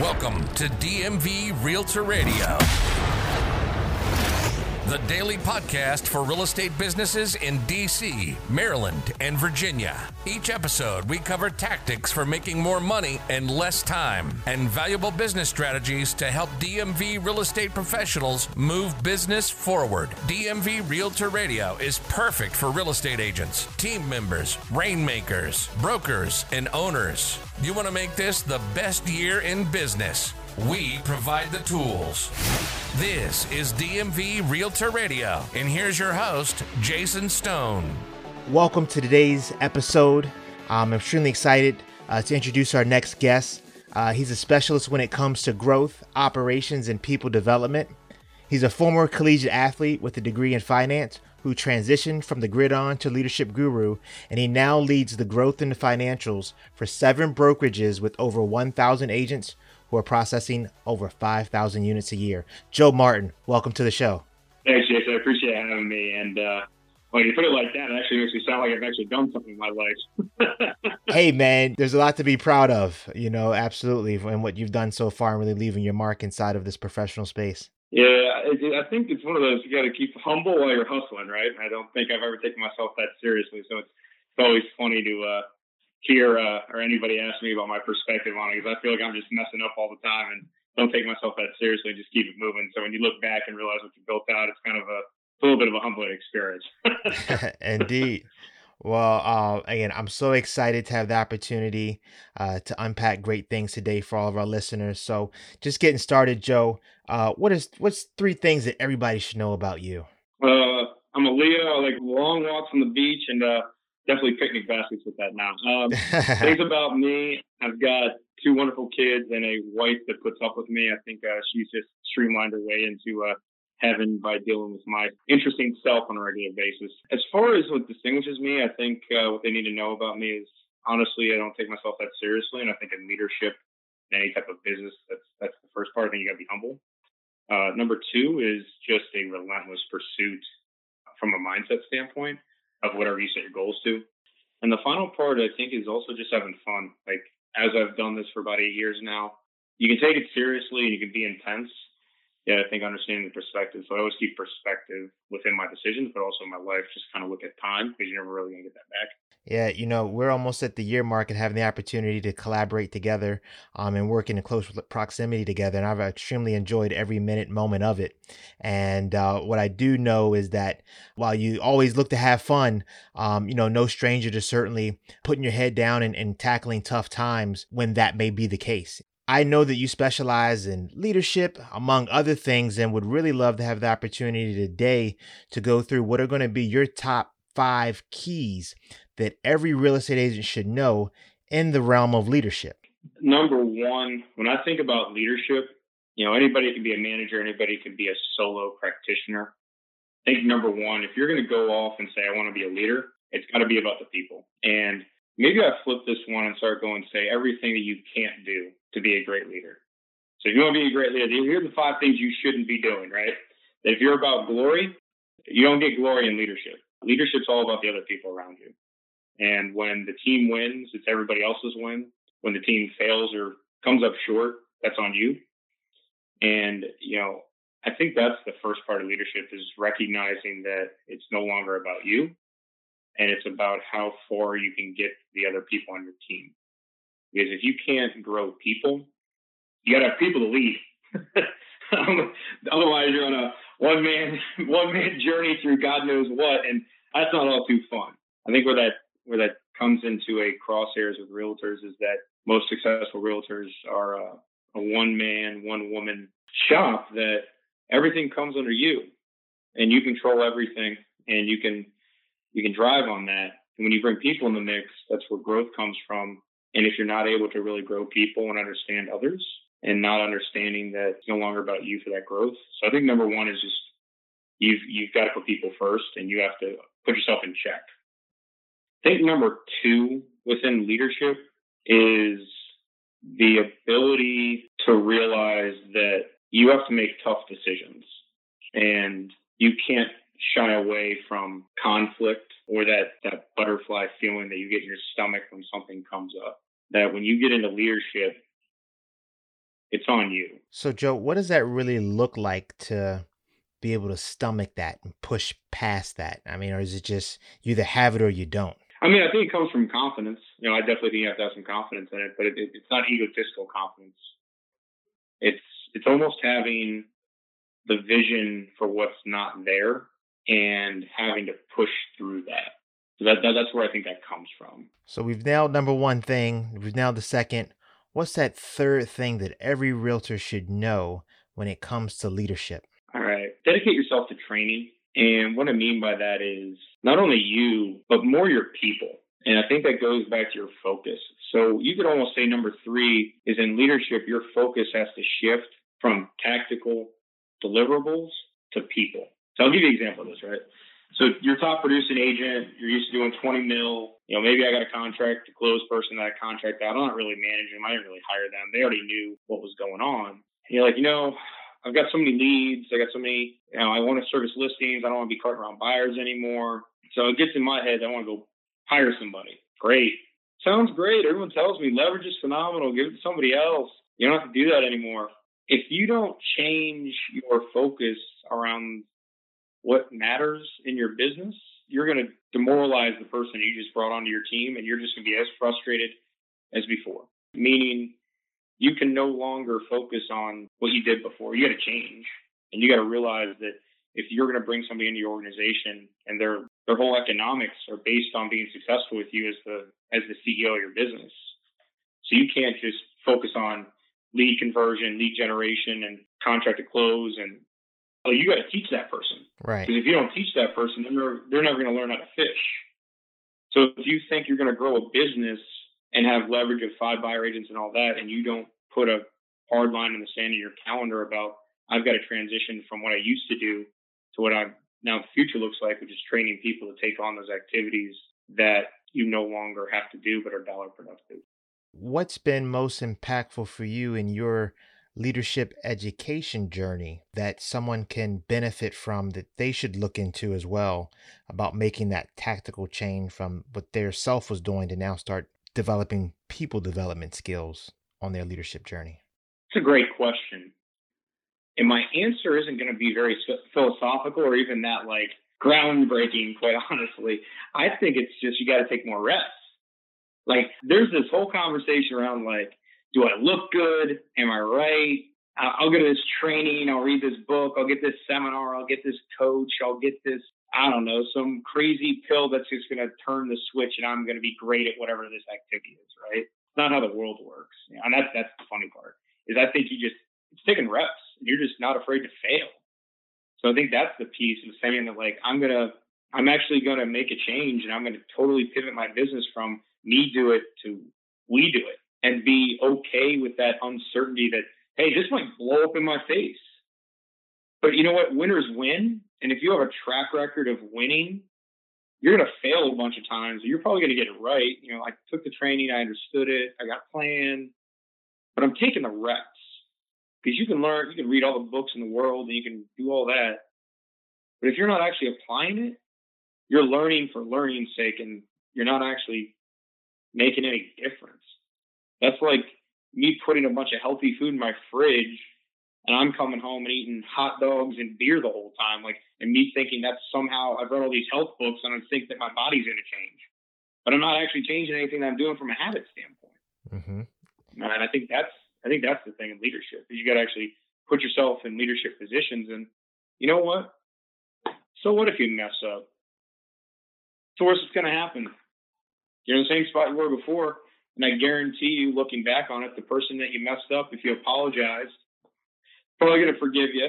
Welcome to DMV Realtor Radio, the daily podcast for real estate businesses in DC, Maryland, and Virginia. Each episode, we cover tactics for making more money in less time and valuable business strategies to help DMV real estate professionals move business forward. DMV Realtor Radio is perfect for real estate agents, team members, rainmakers, brokers, and owners. You want to make this the best year in business? We provide the tools. This is DMV Realtor Radio, and here's your host, Jason Stone. Welcome to today's episode. I'm extremely excited uh, to introduce our next guest. Uh, he's a specialist when it comes to growth, operations, and people development. He's a former collegiate athlete with a degree in finance who transitioned from the gridiron to leadership guru, and he now leads the growth in the financials for seven brokerages with over 1,000 agents who are processing over 5,000 units a year. Joe Martin, welcome to the show. Thanks, Jason. I appreciate having me. And uh, when you put it like that, it actually makes me sound like I've actually done something in my life. hey, man, there's a lot to be proud of, you know, absolutely, and what you've done so far and really leaving your mark inside of this professional space. Yeah, I think it's one of those you got to keep humble while you're hustling, right? I don't think I've ever taken myself that seriously, so it's it's always funny to uh, hear uh, or anybody ask me about my perspective on it because I feel like I'm just messing up all the time and don't take myself that seriously. Just keep it moving. So when you look back and realize what you built out, it's kind of a, a little bit of a humbling experience. Indeed. Well, uh, again, I'm so excited to have the opportunity uh, to unpack great things today for all of our listeners. So, just getting started, Joe. Uh, what is what's three things that everybody should know about you? Uh, I'm a Leo. I like long walks on the beach and uh, definitely picnic baskets with that now. Um, things about me: I've got two wonderful kids and a wife that puts up with me. I think uh, she's just streamlined her way into heaven by dealing with my interesting self on a regular basis. As far as what distinguishes me, I think uh, what they need to know about me is honestly, I don't take myself that seriously, and I think in leadership, in any type of business, that's that's the first part. I think you got to be humble. Uh, number two is just a relentless pursuit from a mindset standpoint of whatever you set your goals to. And the final part, I think, is also just having fun. Like as I've done this for about eight years now, you can take it seriously and you can be intense, yeah, I think understanding the perspective. So I always keep perspective within my decisions, but also in my life, just kind of look at time because you're never really going to get that back. Yeah, you know, we're almost at the year mark and having the opportunity to collaborate together um, and work in close proximity together. And I've extremely enjoyed every minute, moment of it. And uh, what I do know is that while you always look to have fun, um, you know, no stranger to certainly putting your head down and, and tackling tough times when that may be the case. I know that you specialize in leadership, among other things, and would really love to have the opportunity today to go through what are going to be your top five keys that every real estate agent should know in the realm of leadership. Number one, when I think about leadership, you know, anybody can be a manager, anybody can be a solo practitioner. I think number one, if you're going to go off and say, I want to be a leader, it's got to be about the people. And maybe I flip this one and start going, say everything that you can't do to be a great leader. So if you want to be a great leader, here are the five things you shouldn't be doing, right? If you're about glory, you don't get glory in leadership. Leadership's all about the other people around you. And when the team wins, it's everybody else's win. When the team fails or comes up short, that's on you. And, you know, I think that's the first part of leadership is recognizing that it's no longer about you and it's about how far you can get the other people on your team. Because if you can't grow people, you got to have people to lead. Otherwise, you're on a one man one man journey through God knows what, and that's not all too fun. I think where that where that comes into a crosshairs with realtors is that most successful realtors are a, a one man, one woman shop that everything comes under you, and you control everything, and you can you can drive on that. And when you bring people in the mix, that's where growth comes from. And if you're not able to really grow people and understand others and not understanding that it's no longer about you for that growth. So I think number one is just you've you've got to put people first and you have to put yourself in check. I think number two within leadership is the ability to realize that you have to make tough decisions and you can't shy away from conflict or that, that butterfly feeling that you get in your stomach when something comes up. That when you get into leadership, it's on you. So, Joe, what does that really look like to be able to stomach that and push past that? I mean, or is it just you either have it or you don't? I mean, I think it comes from confidence. You know, I definitely think you have to have some confidence in it, but it, it, it's not egotistical confidence. It's it's almost having the vision for what's not there and having to push through that. So that, that that's where I think that comes from. So we've nailed number one thing. We've nailed the second. What's that third thing that every realtor should know when it comes to leadership? All right. Dedicate yourself to training. And what I mean by that is not only you, but more your people. And I think that goes back to your focus. So you could almost say number three is in leadership, your focus has to shift from tactical deliverables to people. So I'll give you an example of this, right? So your top producing agent, you're used to doing 20 mil. You know, maybe I got a contract to close person that I contract out. I'm not really managing them. I didn't really hire them. They already knew what was going on. And you're like, you know, I've got so many leads. I got so many, you know, I want to service listings. I don't want to be carting around buyers anymore. So it gets in my head, that I want to go hire somebody. Great. Sounds great. Everyone tells me leverage is phenomenal. Give it to somebody else. You don't have to do that anymore. If you don't change your focus around what matters in your business, you're going to demoralize the person you just brought onto your team and you're just going to be as frustrated as before. Meaning you can no longer focus on what you did before. You got to change, and you got to realize that if you're going to bring somebody into your organization and their their whole economics are based on being successful with you as the as the CEO of your business, so you can't just focus on lead conversion, lead generation, and contract to close, and well, you got to teach that person, right? Because if you don't teach that person, then they're never, they're never going to learn how to fish. So if you think you're going to grow a business and have leverage of five buyer agents and all that, and you don't put a hard line in the sand in your calendar about I've got to transition from what I used to do to what I now the future looks like, which is training people to take on those activities that you no longer have to do but are dollar productive. What's been most impactful for you in your leadership education journey that someone can benefit from that they should look into as well about making that tactical change from what their self was doing to now start developing people development skills on their leadership journey? It's a great question. And my answer isn't going to be very philosophical or even that like groundbreaking, quite honestly. I think it's just you got to take more reps. Like there's this whole conversation around like, do I look good? Am I right? I'll go to this training. I'll read this book. I'll get this seminar. I'll get this coach. I'll get this I don't know, some crazy pill that's just going to turn the switch and I'm going to be great at whatever this activity is, right? It's not how the world works. and that's, that's the funny part is I think you just, it's taking reps and you're just not afraid to fail. So I think that's the piece of saying that like, I'm going to, I'm actually going to make a change and I'm going to totally pivot my business from me do it to we do it and be okay with that uncertainty that, hey, this might blow up in my face. But you know what? Winners win. And if you have a track record of winning, you're going to fail a bunch of times. You're probably going to get it right. You know, I took the training, I understood it, I got a plan, but I'm taking the reps because you can learn, you can read all the books in the world and you can do all that. But if you're not actually applying it, you're learning for learning's sake and you're not actually making any difference. That's like me putting a bunch of healthy food in my fridge and I'm coming home and eating hot dogs and beer the whole time, like, and me thinking that somehow I've read all these health books and I think that my body's going to change, but I'm not actually changing anything that I'm doing from a habit standpoint. Mm-hmm. And I think that's, I think that's the thing in leadership. You got to actually put yourself in leadership positions, and you know what? So what if you mess up? So what's going to happen? You're in the same spot you were before, and I guarantee you, looking back on it, the person that you messed up, if you apologized probably going to forgive you.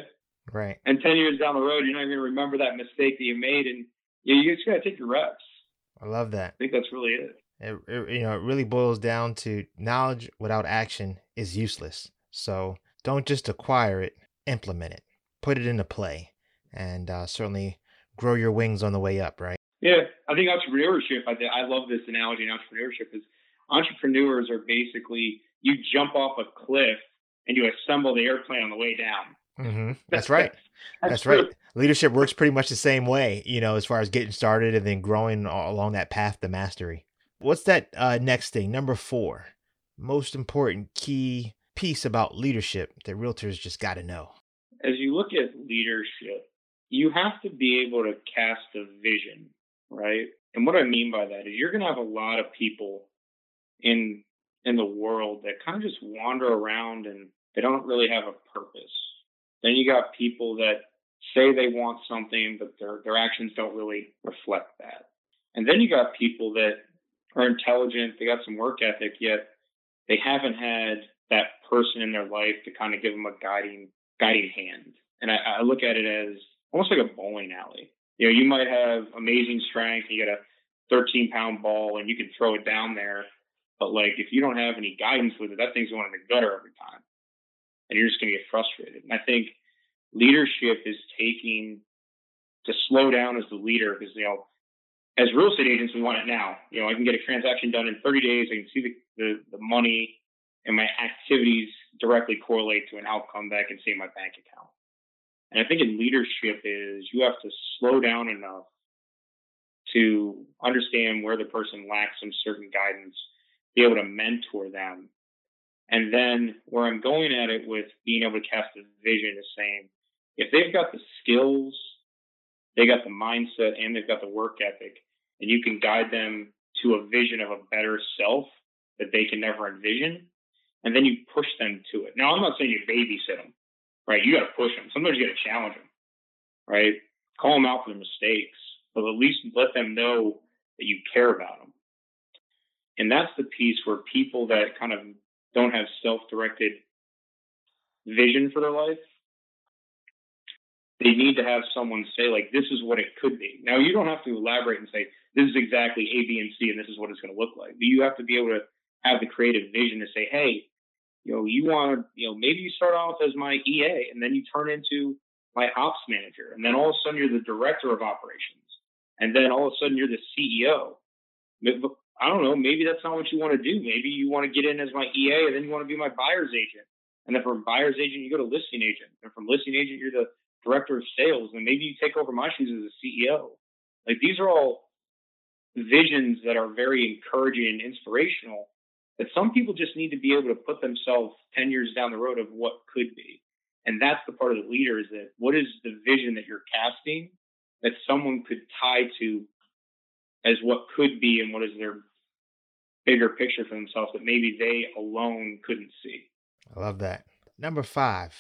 Right. And 10 years down the road, you're not even going to remember that mistake that you made. And you, you just got to take your reps. I love that. I think that's really it. It, it. You know, it really boils down to knowledge without action is useless. So don't just acquire it, implement it, put it into play, and uh, certainly grow your wings on the way up, right? Yeah. I think entrepreneurship, I, I love this analogy in entrepreneurship, is entrepreneurs are basically you jump off a cliff and you assemble the airplane on the way down. Mm-hmm. That's right. That's, That's right. Leadership works pretty much the same way, you know, as far as getting started and then growing along that path to mastery. What's that uh, next thing? Number four, most important key piece about leadership that realtors just got to know? As you look at leadership, you have to be able to cast a vision, right? And what I mean by that is you're going to have a lot of people in in the world that kind of just wander around and they don't really have a purpose. Then you got people that say they want something, but their their actions don't really reflect that. And then you got people that are intelligent, they got some work ethic, yet they haven't had that person in their life to kind of give them a guiding guiding hand. And I, I look at it as almost like a bowling alley. You know, you might have amazing strength, you got a 13 pound ball, and you can throw it down there. But like, if you don't have any guidance with it, that thing's going in the gutter every time, and you're just going to get frustrated. And I think leadership is taking to slow down as the leader because you know as real estate agents we want it now. You know i can get a transaction done in 30 days. I can see the, the, the money and my activities directly correlate to an outcome that i can see in my bank account. And i think in leadership is you have to slow down enough to understand where the person lacks some certain guidance be able to mentor them and then where i'm going at it with being able to cast a vision is saying if they've got the skills, they got the mindset, and they've got the work ethic, and you can guide them to a vision of a better self that they can never envision, and then you push them to it. Now, I'm not saying you babysit them, right? You got to push them. Sometimes you got to challenge them, right? Call them out for their mistakes, but at least let them know that you care about them. And that's the piece where people that kind of don't have self-directed vision for their life they need to have someone say like this is what it could be. Now you don't have to elaborate and say this is exactly A, B, and C, and this is what it's going to look like. But you have to be able to have the creative vision to say, hey, you know, you want to, you know, maybe you start off as my EA and then you turn into my ops manager, and then all of a sudden you're the director of operations, and then all of a sudden you're the CEO. I don't know. Maybe that's not what you want to do. Maybe you want to get in as my EA, and then you want to be my buyer's agent. And then from buyer's agent, you go to listing agent. And from listing agent, you're the director of sales, and maybe you take over my shoes as a CEO. Like these are all visions that are very encouraging and inspirational that some people just need to be able to put themselves 10 years down the road of what could be. And that's the part of the leader is that what is the vision that you're casting that someone could tie to as what could be and what is their bigger picture for themselves that maybe they alone couldn't see. I love that. Number five,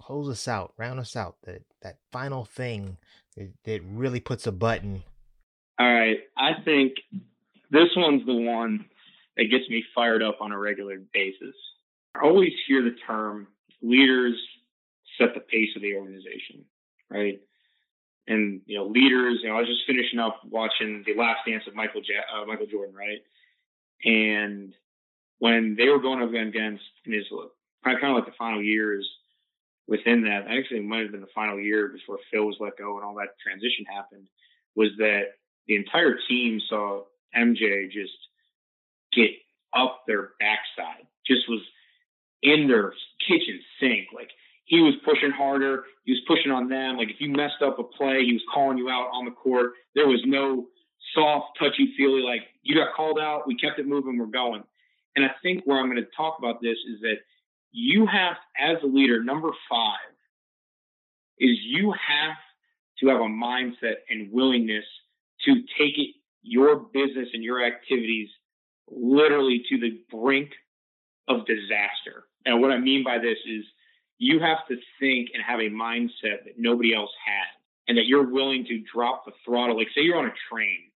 close us out, round us out, that that final thing that, that really puts a button. All right, I think this one's the one that gets me fired up on a regular basis. I always hear the term leaders set the pace of the organization, right? And you know, leaders. You know, I was just finishing up watching the Last Dance of Michael ja- uh, Michael Jordan, right? And when they were going up against in his kind of like the final years, within that, actually it might have been the final year before Phil was let go and all that transition happened, was that the entire team saw MJ just get up their backside, just was in their kitchen sink. Like he was pushing harder, he was pushing on them. Like if you messed up a play, he was calling you out on the court. There was no soft, touchy feely, like you got called out, we kept it moving, we're going. And I think where I'm going to talk about this is that you have, as a leader, number five is you have to have a mindset and willingness to take it, your business and your activities literally to the brink of disaster. And what I mean by this is you have to think and have a mindset that nobody else has and that you're willing to drop the throttle. Like say you're on a train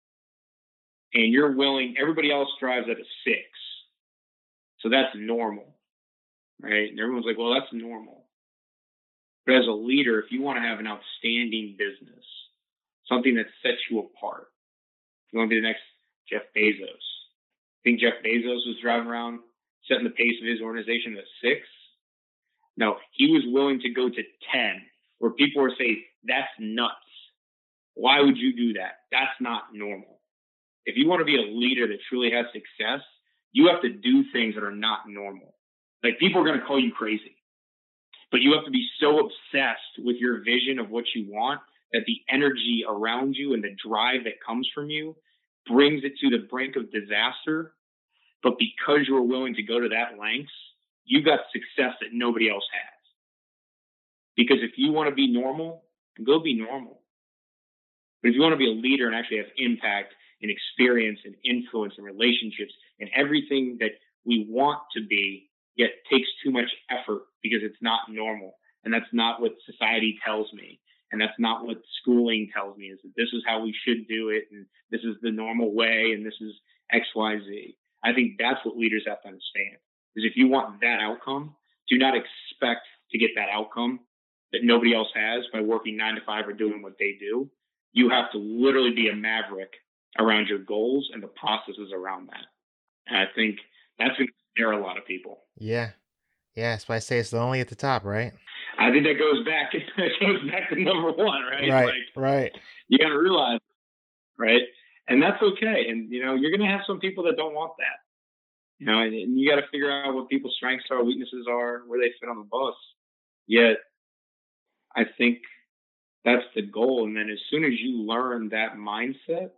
and you're willing, everybody else drives at a six. So that's normal right? And everyone's like, well, that's normal. But as a leader, if you want to have an outstanding business, something that sets you apart, you want to be the next Jeff Bezos. I Think Jeff Bezos was driving around setting the pace of his organization at six? No, he was willing to go to 10, where people were saying, that's nuts. Why would you do that? That's not normal. If you want to be a leader that truly has success, you have to do things that are not normal. Like people are going to call you crazy, but you have to be so obsessed with your vision of what you want that the energy around you and the drive that comes from you brings it to the brink of disaster. But because you're willing to go to that lengths, you got success that nobody else has. Because if you want to be normal, go be normal. But if you want to be a leader and actually have impact and experience and influence and relationships and everything that we want to be, yet takes too much effort because it's not normal. And that's not what society tells me. And that's not what schooling tells me is that this is how we should do it. And this is the normal way. And this is X, Y, Z. I think that's what leaders have to understand is if you want that outcome, do not expect to get that outcome that nobody else has by working nine to five or doing what they do. You have to literally be a maverick around your goals and the processes around that. And I think that's going to scare a lot of people. Yeah. Yeah. That's why I say it's lonely at the top, right? I think that goes back, that goes back to number one, right? Right. Like, right. You got to realize, right? And that's okay. And, you know, you're going to have some people that don't want that. You know, and, and you got to figure out what people's strengths are, weaknesses are, where they fit on the bus. Yet, I think that's the goal. And then as soon as you learn that mindset,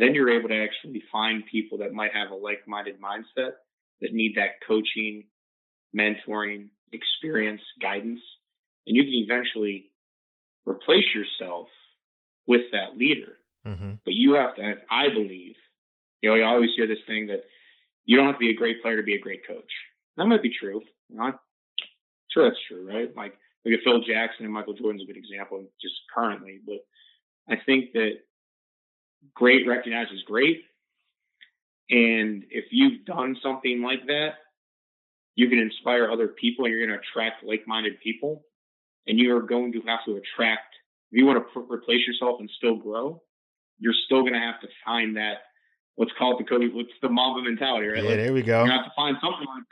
then you're able to actually find people that might have a like-minded mindset that need that coaching, mentoring, experience, guidance, and you can eventually replace yourself with that leader. Mm-hmm. But you have to, I believe, you know, you always hear this thing that you don't have to be a great player to be a great coach. That might be true. You know, sure that's true, right? Like look at Phil Jackson and Michael Jordan's a good example just currently, but I think that great recognizes great. And if you've done something like that, you can inspire other people and you're going to attract like-minded people and you are going to have to attract, if you want to pr- replace yourself and still grow, you're still going to have to find that what's called the Kobe, what's the Mamba mentality, right? Yeah, like, there we go. You have to find something like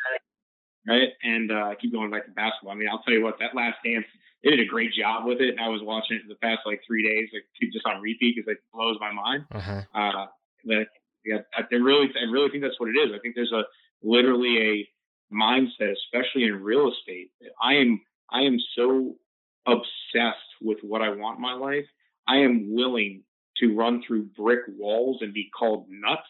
that, right? And uh, keep going back to basketball. I mean, I'll tell you what, that last dance, they did a great job with it. And I was watching it for the past like three days, like just on repeat because it blows my mind. Uh-huh. Uh, that yeah, I really, I really think that's what it is. I think there's a literally a mindset, especially in real estate. I am, I am so obsessed with what I want in my life. I am willing to run through brick walls and be called nuts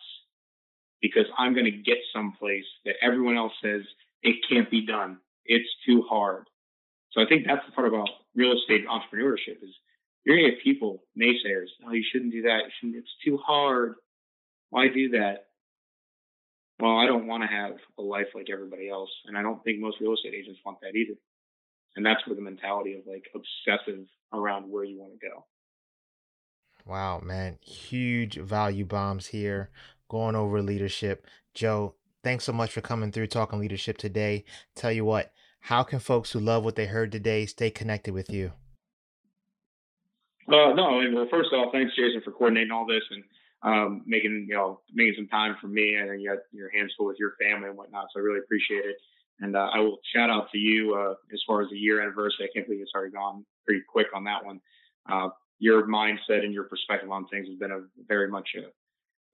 because I'm going to get someplace that everyone else says it can't be done. It's too hard. So I think that's the part about real estate entrepreneurship is you're to get people, naysayers. Oh, you shouldn't do that. Shouldn't, it's too hard. Why do that? Well, I don't want to have a life like everybody else. And I don't think most real estate agents want that either. And that's where the mentality of like obsessive around where you want to go. Wow, man. Huge value bombs here going over leadership. Joe, thanks so much for coming through talking leadership today. Tell you what, how can folks who love what they heard today stay connected with you? Uh, no, well, first off, thanks, Jason, for coordinating all this and um, making you know making some time for me. and you got your hands full with your family and whatnot, so I really appreciate it. And uh, I will shout out to you uh, as far as the year anniversary. I can't believe it's already gone pretty quick on that one. Uh, your mindset and your perspective on things has been a very much a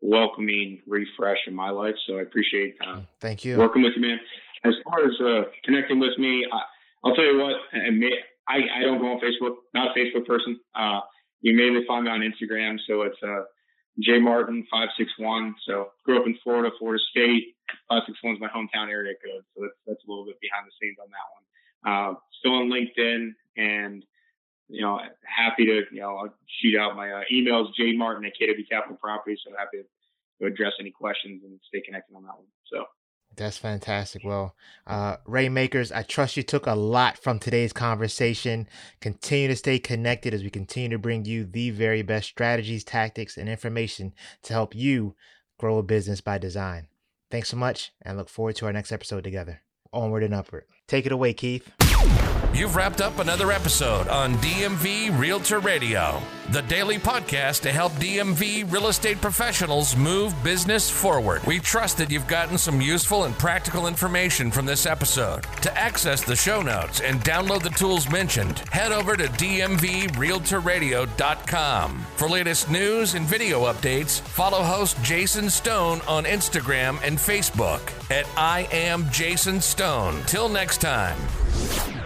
welcoming refresh in my life. So I appreciate uh, thank you working with you, man. As far as uh, connecting with me, I, will tell you what. And I, I don't go on Facebook, not a Facebook person. Uh, you may find me on Instagram. So it's uh, J Martin five six one. So grew up in Florida, Florida State. Five six one is my hometown area code. So that's that's a little bit behind the scenes on that one. Uh, still on LinkedIn and you know, happy to, you know, I'll shoot out my uh, emails, Martin at KW Capital Properties. So happy to address any questions and stay connected on that one. So. That's fantastic. Well, uh, Rainmakers, I trust you took a lot from today's conversation. Continue to stay connected as we continue to bring you the very best strategies, tactics, and information to help you grow a business by design. Thanks so much and look forward to our next episode together. Onward and upward. Take it away, Keith. You've wrapped up another episode on DMV Realtor Radio, the daily podcast to help DMV real estate professionals move business forward. We trust that you've gotten some useful and practical information from this episode. To access the show notes and download the tools mentioned, head over to dmvrealtorradio.com. For latest news and video updates, follow host Jason Stone on Instagram and Facebook at I am Jason Stone. Till next time.